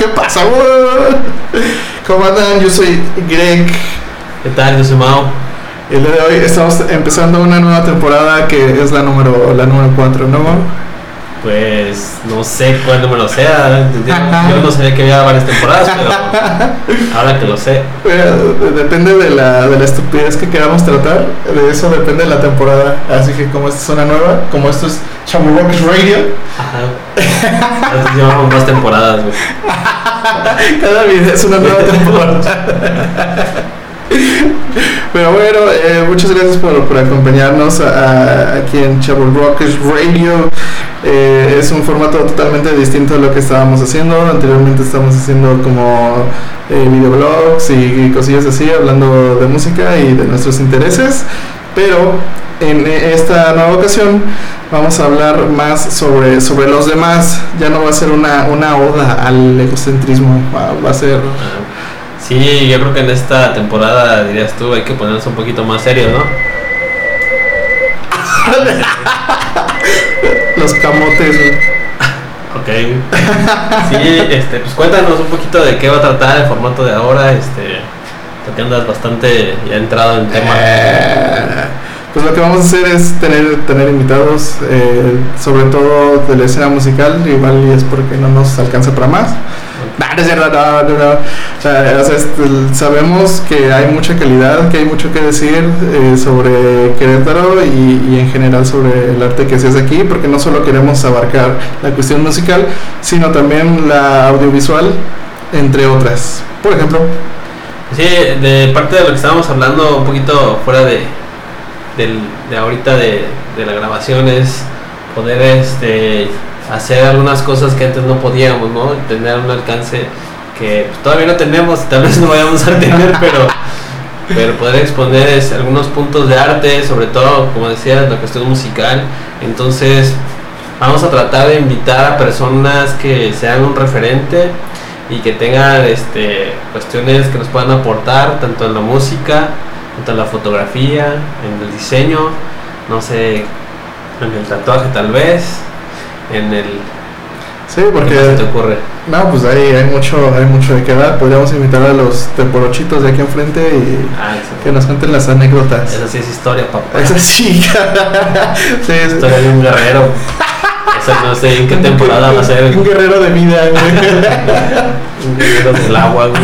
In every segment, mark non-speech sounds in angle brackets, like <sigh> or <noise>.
¿Qué pasa? ¿Cómo andan? Yo soy Greg. ¿Qué tal? Yo soy Mao. El día de hoy estamos empezando una nueva temporada que es la número la número 4, ¿no? Pues no sé cuál número sea. Yo no sabía que había varias temporadas, pero <laughs> ahora que lo sé. Depende de la, de la estupidez que queramos tratar. De eso depende de la temporada. Así que como esta es una nueva, como esto es Rock Radio. Ajá. llevamos más temporadas, güey. <laughs> <laughs> Cada video es una nueva temporada. Pero bueno, eh, muchas gracias por, por acompañarnos aquí en Chavo Rockers Radio. Eh, es un formato totalmente distinto a lo que estábamos haciendo. Anteriormente estábamos haciendo como eh, videoblogs y, cosillas así, hablando de música y de nuestros intereses. Pero en esta nueva ocasión vamos a hablar más sobre, sobre los demás. Ya no va a ser una, una oda al egocentrismo, va, a ser... Sí, yo creo que en esta temporada, dirías tú, hay que ponernos un poquito más serios, ¿no? <laughs> Los camotes, Ok. Sí, este, pues cuéntanos un poquito de qué va a tratar el formato de ahora, este, porque andas bastante ya entrado en tema. Eh, pues lo que vamos a hacer es tener, tener invitados, eh, sobre todo de la escena musical, igual y es porque no nos alcanza para más. sabemos que hay mucha calidad, que hay mucho que decir eh, sobre Querétaro y, en general sobre el arte que se hace aquí, porque no solo queremos abarcar la cuestión musical, sino también la audiovisual, entre otras. Por ejemplo. Sí, de parte de lo que estábamos hablando un poquito fuera de, de ahorita de, de la grabación es poder este hacer algunas cosas que antes no podíamos, ¿no? Tener un alcance que pues, todavía no tenemos, tal vez no vayamos a tener, <laughs> pero, pero poder exponer algunos puntos de arte, sobre todo, como decía, la cuestión musical. Entonces, vamos a tratar de invitar a personas que sean un referente y que tengan este, cuestiones que nos puedan aportar, tanto en la música, tanto en la fotografía, en el diseño, no sé, en el tatuaje tal vez, en el Sí, porque. ¿Qué te ocurre? No, pues ahí hay mucho, hay mucho de qué dar. Podríamos invitar a los teporochitos de aquí enfrente y ah, que nos cuenten las anécdotas. Esa sí es historia, papá. Esa sí. <laughs> sí historia de un guerrero. Esa no sé en qué temporada va a ser. Un guerrero de vida, güey. <laughs> un guerrero del agua, güey.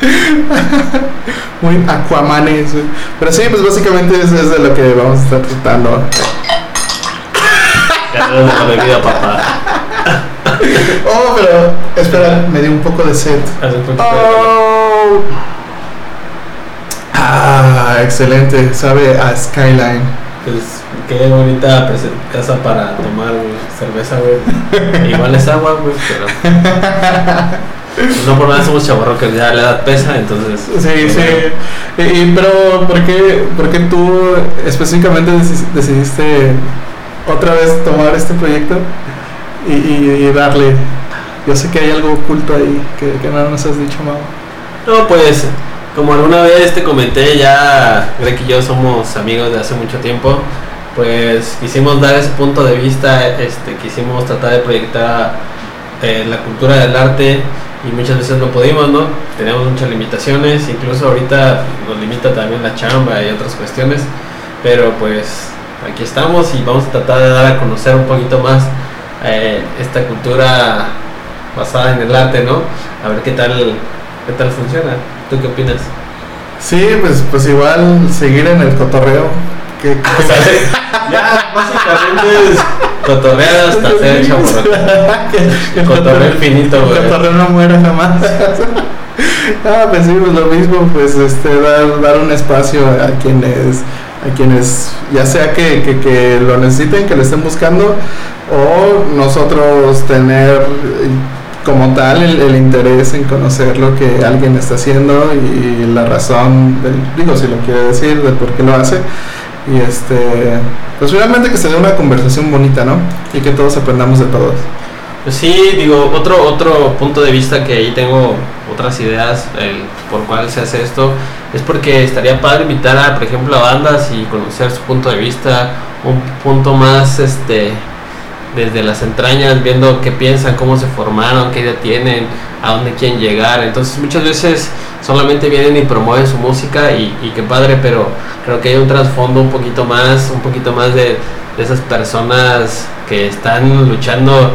<laughs> Muy aquamanes. Pero sí, pues básicamente eso es de lo que vamos a estar tratando la bebida, papá. <laughs> oh, pero espera, me dio un poco de sed. Oh. Ah, excelente, sabe a Skyline. Pues qué bonita casa para tomar cerveza, güey. <laughs> Igual es agua, güey, pero. <laughs> no por nada somos que ya la edad pesa, entonces. Sí, sí. Y, pero, ¿por qué, ¿por qué tú específicamente decidiste otra vez tomar este proyecto y, darle. Yo sé que hay algo oculto ahí que, no nos has dicho, Mau. No, pues como alguna vez te comenté, ya Greg y yo somos amigos de hace mucho tiempo, pues quisimos dar ese punto de vista, este, quisimos tratar de proyectar eh, la cultura del arte y muchas veces no pudimos, ¿no? Teníamos muchas limitaciones, incluso ahorita nos limita también la chamba y otras cuestiones, pero pues aquí estamos y vamos a tratar de dar a conocer un poquito más eh, esta cultura basada en el arte, ¿no? A ver qué tal, qué tal funciona. ¿Tú qué opinas? Sí, pues, pues igual seguir en el cotorreo. Que, <laughs> ya, básicamente es <laughs> cotorreo hasta hacer el Cotorreo infinito, El cotorreo no muere jamás. <laughs> ah, pues sí, pues lo mismo, pues este, dar, dar un espacio a quienes a quienes ya sea que, que, lo necesiten, que lo estén buscando, o nosotros tener como tal el, interés en conocer lo que alguien está haciendo y la razón, del, digo si lo quiere decir, de por qué lo hace. Y este, pues finalmente que se dé una conversación bonita, ¿no? Y que todos aprendamos de todos. Pues sí, digo, otro, otro punto de vista que ahí tengo otras ideas el, por cuál se hace esto es porque estaría padre invitar a, por ejemplo, a bandas y conocer su punto de vista, un punto más, este, desde las entrañas, viendo qué piensan, cómo se formaron, qué idea tienen, a dónde quieren llegar. Entonces muchas veces solamente vienen y promueven su música y, y qué padre, pero creo que hay un trasfondo un poquito más, un poquito más de, de esas personas que están luchando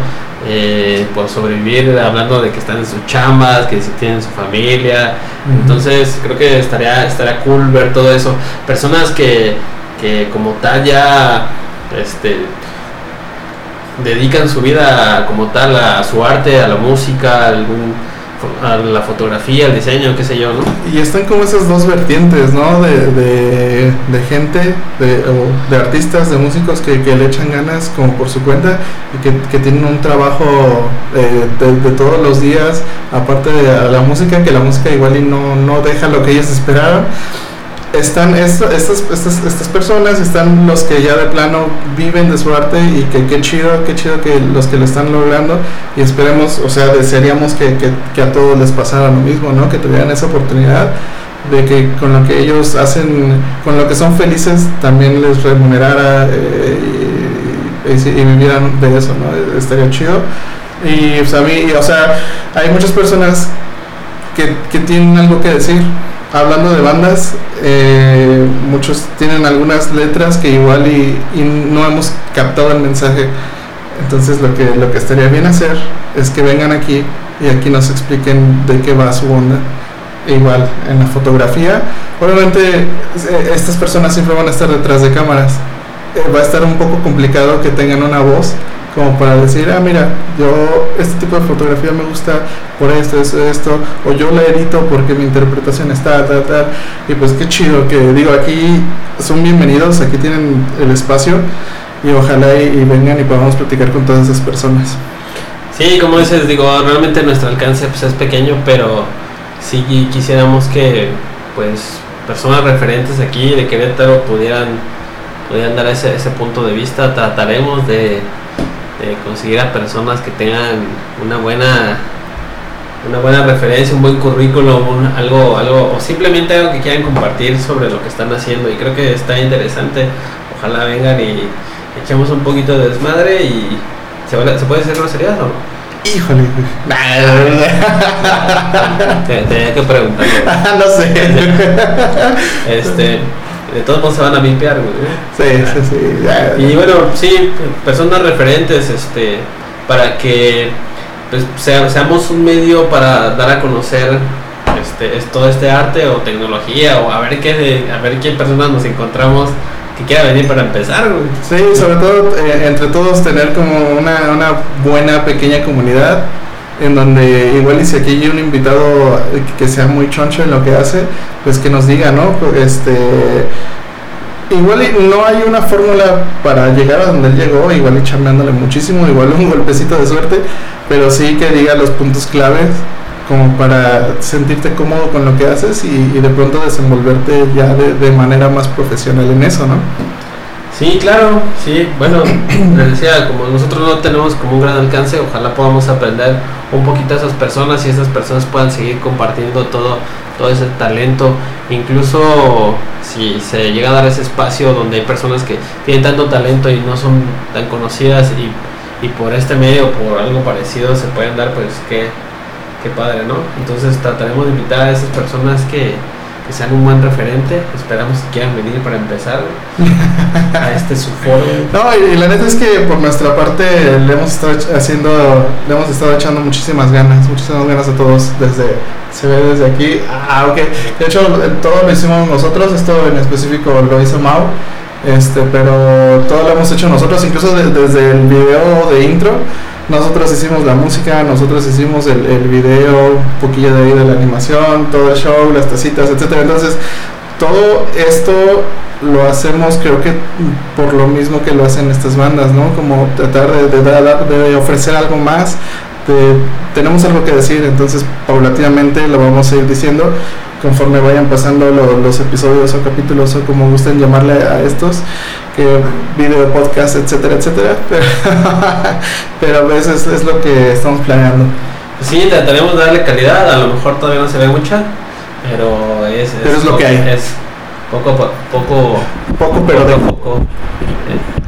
eh, por sobrevivir, hablando de que están en sus chambas, que tienen su familia. Entonces creo que estaría, estaría cool ver todo eso. Personas que, que como tal ya este, dedican su vida como tal a su arte, a la música, a, algún, a la fotografía, al diseño, qué sé yo, ¿no? Y están como esas dos vertientes, ¿no? De, de, gente, de, de artistas, de músicos que, que, le echan ganas como por su cuenta y que, que tienen un trabajo eh, de, de, todos los días, aparte de la música, que la música igual y no, no deja lo que ellos esperaban están estas, estas, estas personas, están los que ya de plano viven de su arte y que qué chido, qué chido que los que lo están logrando y esperemos, o sea, desearíamos que, que, que a todos les pasara lo mismo, ¿no? Que tuvieran esa oportunidad de que con lo que ellos hacen, con lo que son felices, también les remunerara eh, y, vivieran de eso, ¿no? Estaría chido. Y pues, a mí, o sea, hay muchas personas que, que tienen algo que decir hablando de bandas, eh, muchos tienen algunas letras que igual y, no hemos captado el mensaje. Entonces lo que, lo que estaría bien hacer es que vengan aquí y aquí nos expliquen de qué va su onda. E igual en la fotografía, obviamente estas personas siempre van a estar detrás de cámaras. Eh, va a estar un poco complicado que tengan una voz como para decir, ah, mira, yo este tipo de fotografía me gusta por esto, esto, esto, o yo la edito porque mi interpretación está, tal, tal, y pues qué chido que digo, aquí son bienvenidos, aquí tienen el espacio y ojalá y, vengan y podamos platicar con todas esas personas. Sí, como dices, digo, realmente nuestro alcance pues, es pequeño, pero sí quisiéramos que pues personas referentes aquí de Querétaro pudieran, pudieran dar ese, ese punto de vista, trataremos de de conseguir a personas que tengan una buena una buena referencia, un buen currículum, un, algo, algo, o simplemente algo que quieran compartir sobre lo que están haciendo. Y creo que está interesante. Ojalá vengan y echemos un poquito de desmadre y ¿se, ¿se puede hacer groserías o no? Híjole. <laughs> Tenía que preguntar. <laughs> no sé. <laughs> Este, de todos modos se van a limpiar, güey. Sí, sí, sí. Ya, y bueno, sí, personas referentes, este, para que pues, sea, seamos un medio para dar a conocer este, es, todo este arte o tecnología o a ver qué, a ver qué personas nos encontramos que quiera venir para empezar, güey. Sí, sobre todo eh, entre todos tener como una, una buena pequeña comunidad en donde igual y si aquí hay un invitado que sea muy choncho en lo que hace, pues que nos diga, ¿no? Este, igual y no hay una fórmula para llegar a donde él llegó, igual y chambeándole muchísimo, igual un golpecito de suerte, pero sí que diga los puntos claves como para sentirte cómodo con lo que haces y, y de pronto desenvolverte ya de, de manera más profesional en eso, ¿no? Sí, claro, sí, bueno, <clears throat> les decía, como nosotros no tenemos como un gran alcance, ojalá podamos aprender un poquito a esas personas y esas personas puedan seguir compartiendo todo, todo ese talento, incluso si se llega a dar ese espacio donde hay personas que tienen tanto talento y no son tan conocidas y, y por este medio o por algo parecido se pueden dar, pues qué, qué padre, ¿no? Entonces trataremos de invitar a esas personas que, que sean un buen referente. Esperamos que quieran venir para empezar <laughs> a este su foro. No, y, y, la neta es que por nuestra parte le hemos estado haciendo, le hemos estado echando muchísimas ganas, muchísimas ganas a todos desde, se ve desde aquí. Ah, ok. De hecho, todo lo hicimos nosotros, esto en específico lo hizo Mau. Este, pero todo lo hemos hecho nosotros, incluso de, desde el video de intro nosotros hicimos la música, nosotros hicimos el, el, video, un poquillo de ahí de la animación, todo el show, las tacitas, etcétera. Entonces, todo esto lo hacemos creo que por lo mismo que lo hacen estas bandas, ¿no? Como tratar de, de, de ofrecer algo más, de, tenemos algo que decir, entonces paulatinamente lo vamos a ir diciendo conforme vayan pasando lo, los episodios o capítulos o como gusten llamarle a estos, que video, podcast, etcétera, etcétera. Pero, <laughs> pero a veces es lo que estamos planeando. Sí, trataremos de darle calidad, a lo mejor todavía no se ve mucha, pero es, es, pero es lo que hay. Es poco, poco, poco pero poco, de poco. Eh.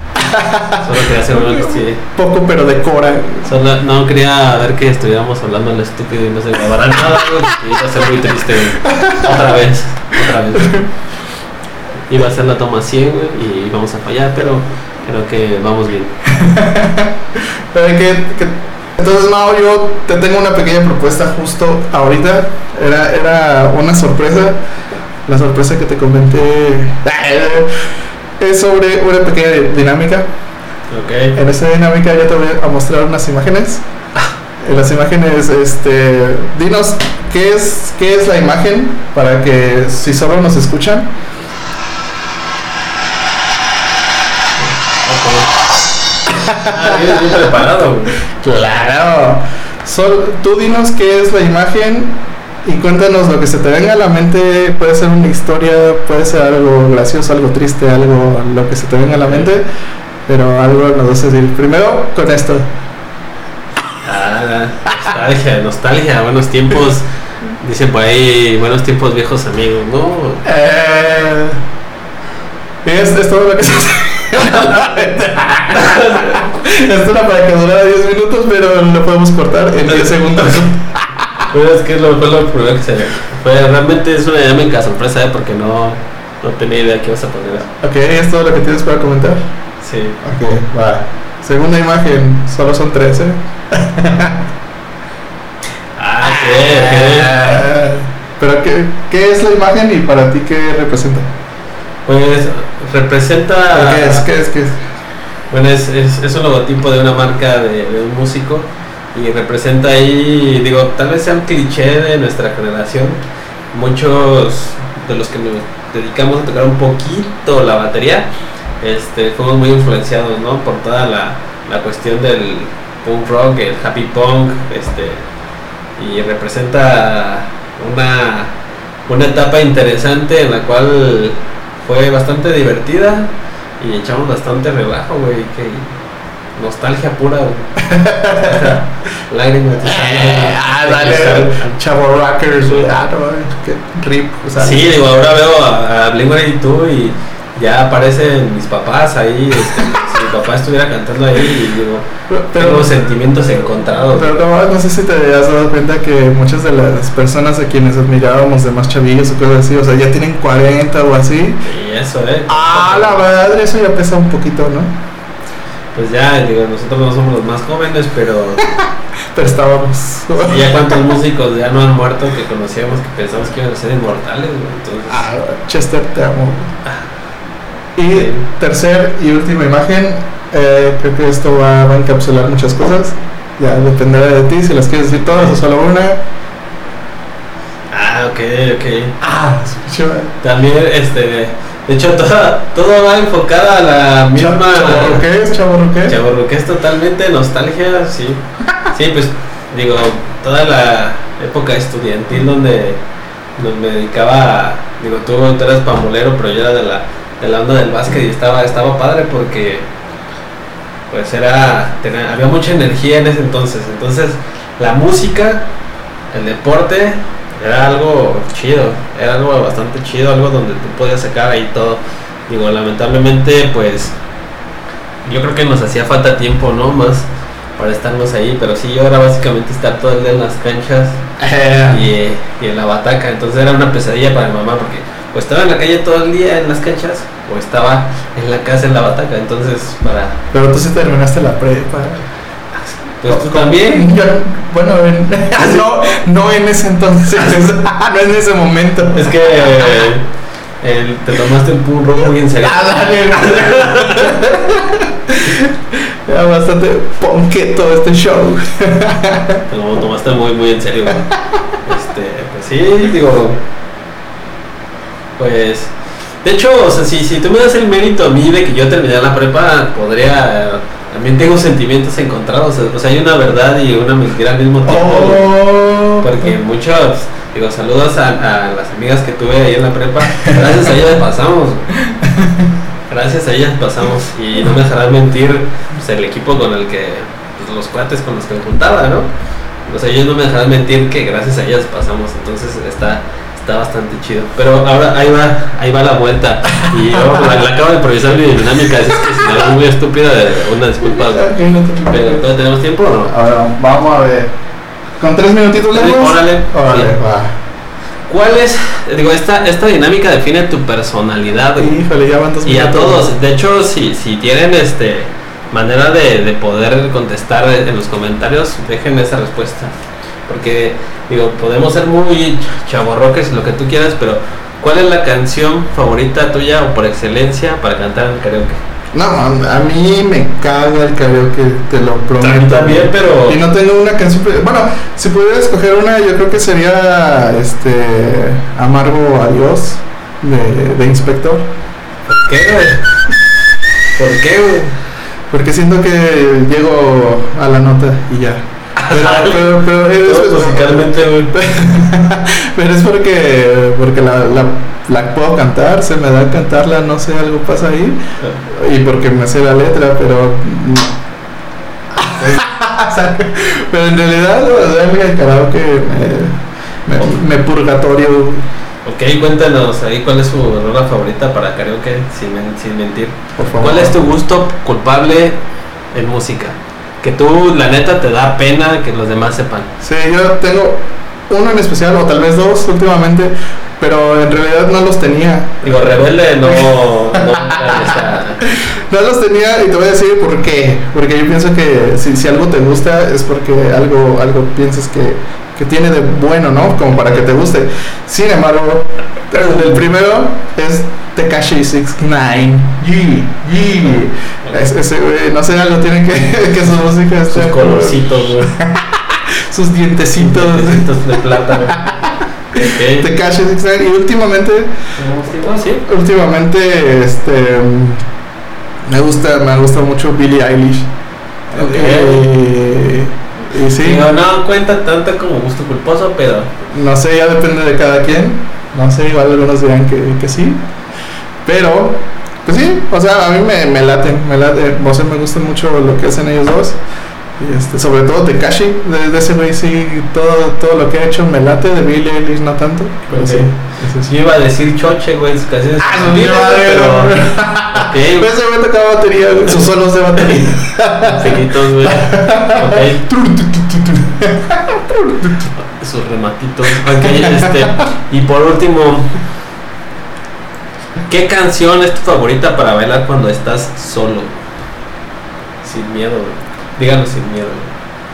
Solo quería hacer uno que sí. Poco, pero decora. Solo, no quería ver que estuviéramos hablando al estúpido y no se grabara nada, porque iba a ser muy triste. Otra vez, otra vez. Iba a ser la toma 100, güey, y íbamos a fallar, pero creo que vamos bien. <laughs> Entonces, Mao, yo te tengo una pequeña propuesta justo ahorita. Era, era una sorpresa. La sorpresa que te comenté <laughs> es sobre una pequeña dinámica. En esa dinámica yo te voy a mostrar unas imágenes. <laughs> En las imágenes, este, dinos qué es, qué es la imagen para que si solo nos escuchan, Güey. Claro. Sol, tú dinos qué es la imagen y cuéntanos lo que se te venga a la mente. Puede ser una historia, puede ser algo gracioso, algo triste, algo lo que se te venga a la mente. Pero algo nos vas a decir. Primero con esto. Ah, nostalgia, nostalgia, buenos tiempos. Dicen por ahí, buenos tiempos, viejos amigos, ¿no? Eh, es, es todo lo que se <laughs> Esto era para que durara 10 minutos, pero lo podemos cortar en 10 segundos. Pero es que lo, fue lo primero que se fue, realmente es una dinámica sorpresa, ¿eh? porque no, no tenía idea que ibas a poner. Ok, es todo lo que tienes para comentar. Sí. Ok, va. Segunda imagen, solo son 13. <laughs> Ah, ok, Ah, Pero ¿qué, ¿qué es la imagen y para ti qué representa? Pues representa. ¿Qué es? ¿Qué es? ¿Qué es? Bueno, es, es, es un logotipo de una marca de, de un músico y representa ahí, digo, tal vez sea un cliché de nuestra generación. Muchos de los que nos dedicamos a tocar un poquito la batería, este, fuimos muy influenciados, ¿no? Por toda la, la cuestión del punk rock, el happy punk, este, y representa una, una etapa interesante en la cual fue bastante divertida y echamos bastante relajo, güey, que nostalgia pura, güey. <laughs> Lágrimas de sangre, Ah, dale, chavo rockers, güey. Ah, no, qué rip. O sea, Sí, digo, ahora veo a, a Blink-182 y ya aparecen mis papás ahí, este, papá estuviera cantando ahí, y digo, pero, tengo sentimientos encontrados. pero no, no sé si te has dado cuenta que muchas de las personas a quienes admirábamos de más chavillos o cosas así, o sea, ya tienen 40 o así. Y eso, eh. Ah, la madre, eso ya pesa un poquito, ¿no? Pues ya, digo, nosotros no somos los más jóvenes, pero <laughs> Pero estábamos. y ya cuántos músicos ya no han muerto que conocíamos que pensamos que iban a ser inmortales. Entonces, Ah, Chester, te amo. Y tercer y última imagen, eh, creo que esto va, va a encapsular muchas cosas. Ya dependerá de ti si las quieres decir todas o solo una. ah, ok, ok. Ah, escucha. También, este, de hecho, toda, todo va enfocada a la misma. ¿Chavo qué es? ¿Chavo qué? Chavo, que es totalmente nostalgia, sí. Sí, pues digo, toda la época estudiantil donde, donde me dedicaba, a- digo, tú, tú eras pambolero, pero yo era de la, de la onda del básquet y estaba, estaba padre porque pues era, tenía- había mucha energía en ese entonces. Entonces, la música, el deporte, era algo chido, era algo bastante chido, algo donde tú podías sacar ahí todo. Digo, lamentablemente, pues yo creo que nos hacía falta tiempo, ¿no? Más para estarnos ahí, pero sí, yo era básicamente estar todo el día en las canchas <laughs> y, y en la bataca, entonces era una pesadilla para mi mamá porque o estaba en la calle todo el día en las canchas o estaba en la casa en la bataca, entonces para... pero tú sí terminaste la prepa. Pues tú también. Yo- bueno, en- <laughs> no, no en ese entonces, <laughs> no en ese momento. Es que eh, te tomaste el pun rojo muy en serio. Ah. <laughs> Ya bastante ponqueto este show. Te lo tomaste muy, muy en serio. Este, pues sí, digo. Pues. De hecho, o sea, si, si tú me das el mérito a mí de que yo terminé la prepa, podría. También tengo sentimientos encontrados. O sea, hay una verdad y una mentira al mismo tiempo. Oh, Porque muchos, digo, saludos a, a las amigas que tuve ahí en la prepa. Gracias a ellas pasamos. Gracias a ellas pasamos. Y no me dejarán mentir pues, el equipo con el que, pues, los cuates con los que me juntaba, ¿no? O sea, ellos no me dejarán mentir que gracias a ellas pasamos. Entonces está, Está bastante chido. Pero ahora ahí va, ahí va la vuelta. Y <laughs> yo la, la acabo de improvisar mi dinámica. Es que si me veo muy estúpida, <laughs> una disculpa. Pero ¿todavía tenemos tiempo o no? Ahora vamos a ver. ¿Con tres minutitos lejos? órale. Órale, va. ¿Cuál es? Digo, esta, esta dinámica define tu personalidad. Híjole, ya van dos Y a todos, de hecho, si, si tienen este manera de, de poder contestar en los comentarios, dejen esa respuesta. Porque, digo, podemos ser muy chavorroques y lo que tú quieras, pero ¿cuál es la canción favorita tuya o por excelencia para cantar en karaoke? No, a mí me caga el karaoke, te lo prometo. pero... Y no tengo una canción. Bueno, si pudiera escoger una, yo creo que sería este Amargo Adiós de, de Inspector. ¿Por qué, güey? ¿Por qué, güey? Porque siento que llego a la nota y ya. Pero, pero, pero es, musicalmente, güey. <laughs> pero es porque, porque la, la, la puedo cantar, se me da cantarla, no sé, algo pasa ahí. Y porque me sé la letra, pero. Sea, <laughs> pero en realidad, el karaoke me, me, me purgatorio. Ok, cuéntanos ahí cuál es su rola favorita para karaoke, sin, sin mentir. Por favor. ¿Cuál es tu gusto culpable en música? Que tú, la neta, te da pena que los demás sepan. Sí, yo tengo uno en especial, o tal vez dos últimamente, pero en realidad no los tenía. Digo, rebelde no. <laughs> no los tenía y te voy a decir por qué. Porque yo pienso que si, si algo te gusta es porque algo, algo piensas que, que tiene de bueno, ¿no? Como para que te guste. Sin embargo, el primero es Tekashi 69. G, G. Es- Ese güey, no sé, algo tiene que, <laughs> que su música sus colorcitos, <laughs> güey. sus dientecitos. Dientecitos de plata, güey. Ok. Tekashi 69. Y últimamente, Ah, ¿Sí? últimamente, este. Me gusta, me gusta mucho Billie Eilish. Ok. Eh, y sí, Digo, no cuenta tanto como gusto culposo, pero. no sé, ya depende de cada quien. No sé, igual algunos dirán que, que sí. Pero, pues sí, o sea, a mí me, me laten, me late. O sea, me gusta mucho lo que hacen ellos dos. Este, sobre todo Tekashi, de, de ese güey sí, todo, todo lo que ha hecho me late, de Billie Eilish no tanto. Pero sí, sí. Yo iba a decir choche, güey, sus canciones. Ah, no, bien, no, pero. no, no. <laughs> Ok, Pero güey, ese güey tocaba batería, güey, sus solos de batería. <laughs> pequeñitos, güey. Ok. sus <laughs> rematitos. Este. Y por último, ¿qué canción es tu favorita para bailar cuando estás solo? Sin miedo, güey. Díganlo sin miedo.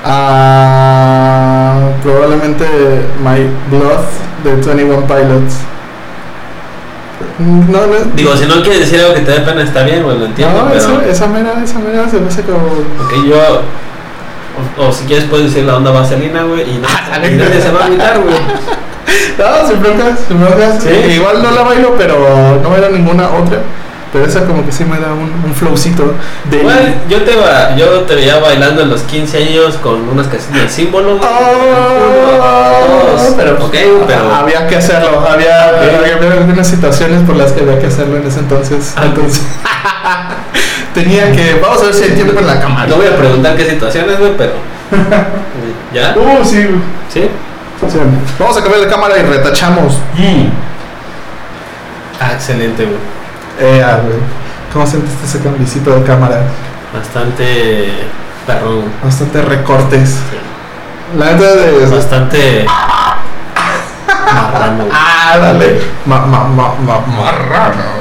Ah, probablemente My Blood de 21 Pilots. No, no. Digo, si no quieres decir algo que te dé pena, está bien, güey, lo entiendo. no, pero. esa, esa mera, esa mera se me hace como. Ok, yo. O, o si quieres, puedes decir la onda vaselina, güey, y, y nadie se va a agüitar, güey. <laughs> No, sin broncas, sin broncas. ¿Sí? Igual no la bailo, pero no bailo ninguna otra. Pero esa como que sí me da un, un flowcito de. Igual, yo te, va, yo te veía bailando en los 15 años con unas canciones de símbolo. Oh, pero, ok, pero. había que hacerlo, había, había algunas situaciones por las que había que hacerlo en ese entonces. Ah, entonces <laughs> tenía que, vamos a ver si hay tiempo en la cámara. No voy a preguntar qué situaciones, pero. <laughs> ¿Ya? Uh, sí, ¿Sí? sí. Vamos a cambiar de cámara y retachamos. Ah, excelente, güey. Eh, ah, güey. ¿Cómo sentiste ese cambicito de cámara? Bastante. perrón. Bastante recortes. La neta de. Bastante. marrano, güey. <laughs> Ah, dale. Ma, ma, ma, ma, marrano.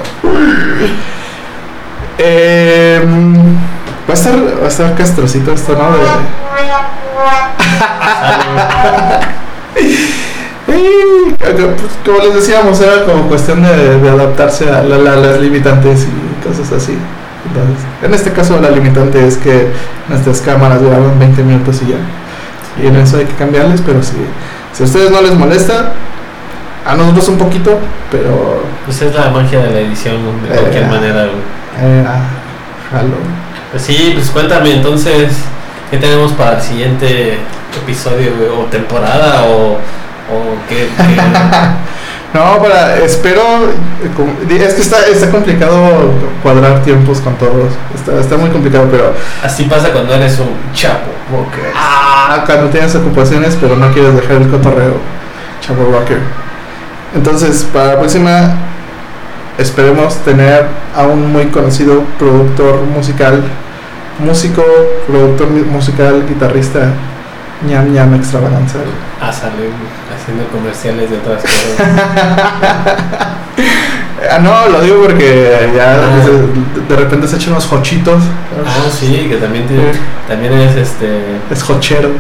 Eh, va a estar, va a estar castrocito esto, ¿no? <laughs> De- <laughs> Y, <laughs> pues, como les decíamos, era como cuestión de, de adaptarse a la- la- las limitantes y cosas así. Entonces, en este caso la limitante es que nuestras cámaras duraban 20 minutos y ya. Y en eso hay que cambiarles, pero si, si a ustedes no les molesta, a nosotros un poquito, pero... Pues es la magia de la edición, de cualquier Eh, manera. Eh, ah, jalo. Pues sí, pues cuéntame entonces, ¿qué tenemos para el siguiente episodio? ¿O temporada? ¿O, o qué? qué- <laughs> No, para, espero, es que está, está complicado cuadrar tiempos con todos, está, está muy complicado, pero Así pasa cuando eres un chapo, rocker. ah, cuando tienes ocupaciones pero no quieres dejar el cotorreo, chavo rocker. Entonces, para la próxima esperemos tener a un muy conocido productor musical, músico, productor musical, guitarrista, ñam ñam extravaganza. Ah, sale haciendo comerciales de otras cosas. <laughs> Ah, no, lo digo porque ya Ah. de, de repente se echa unos jochitos. ah, sí, que también tiene, también es este. Es jochero. <laughs>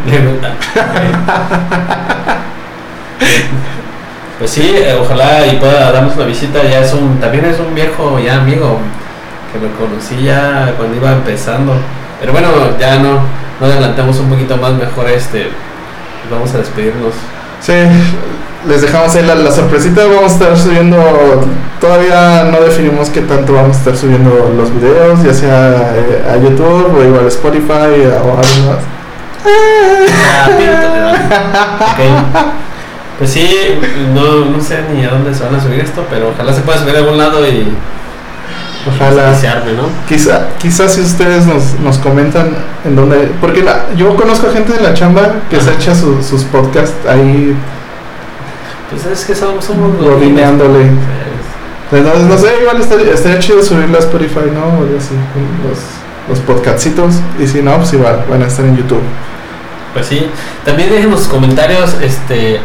Pues sí, eh, ojalá y pueda darnos una visita. Ya es un, también es un viejo ya amigo que lo conocí ya cuando iba empezando. Pero bueno, ya no, no adelantamos un poquito más, mejor este, vamos a despedirnos. Sí, les dejamos ahí la, la sorpresita. Vamos a estar subiendo, todavía no definimos qué tanto vamos a estar subiendo los videos, ya sea eh, a YouTube o igual a Spotify o algo más. Ah. Pues sí, no, no sé ni a dónde se van a subir esto, pero ojalá se pueda subir a algún lado y, Ojalá. se arme, ¿no? Quizá, quizás si ustedes nos, nos comentan en dónde, porque la, yo conozco gente de la chamba que se echa su- sus podcasts ahí Pues es que somos, somos robineándole. Sí. Entonces, no sé, igual estaría, estaría chido subirlo a Spotify, ¿no? O algo así, los, los podcastitos. Y si no, pues igual van a estar en YouTube. Pues sí, también dejen los comentarios, este,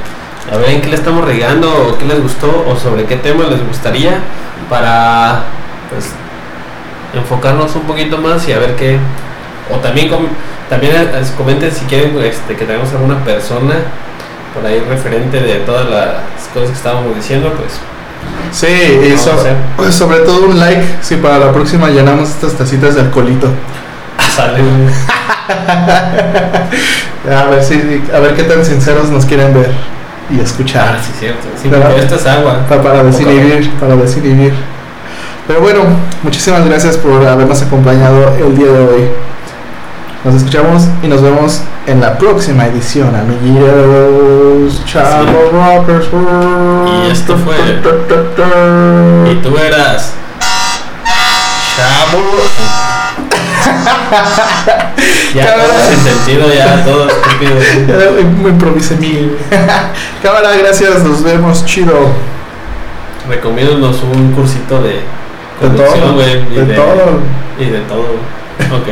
a ver en qué le estamos regando, o qué les gustó, o sobre qué tema les gustaría, para pues enfocarnos un poquito más y a ver qué, o también com- también eh, comenten si quieren este, que tengamos alguna persona por ahí referente de todas las cosas que estábamos diciendo, pues Sí, y so- pues, sobre todo un like si para la próxima llenamos estas tacitas de alcoholito. sale <laughs> A ver si, a ver qué tan sinceros nos quieren ver y Ah, escuchar. sí, cierto. Sí, esta es agua. Pa- para desinhibir, para desinhibir. Pero bueno, muchísimas gracias por habernos acompañado el día de hoy. Nos escuchamos y nos vemos en la próxima edición, amiguitos. Chavo Rockers. Y esto fue- <laughs> Y tú eras chavo. <laughs> ya todo sin sentido, ya todo estúpido. <laughs> Ya me improvisé mil. Cámara, gracias, nos vemos, chido. Recomiéndanos un cursito de De todo, y de todo. Y de todo. Ok.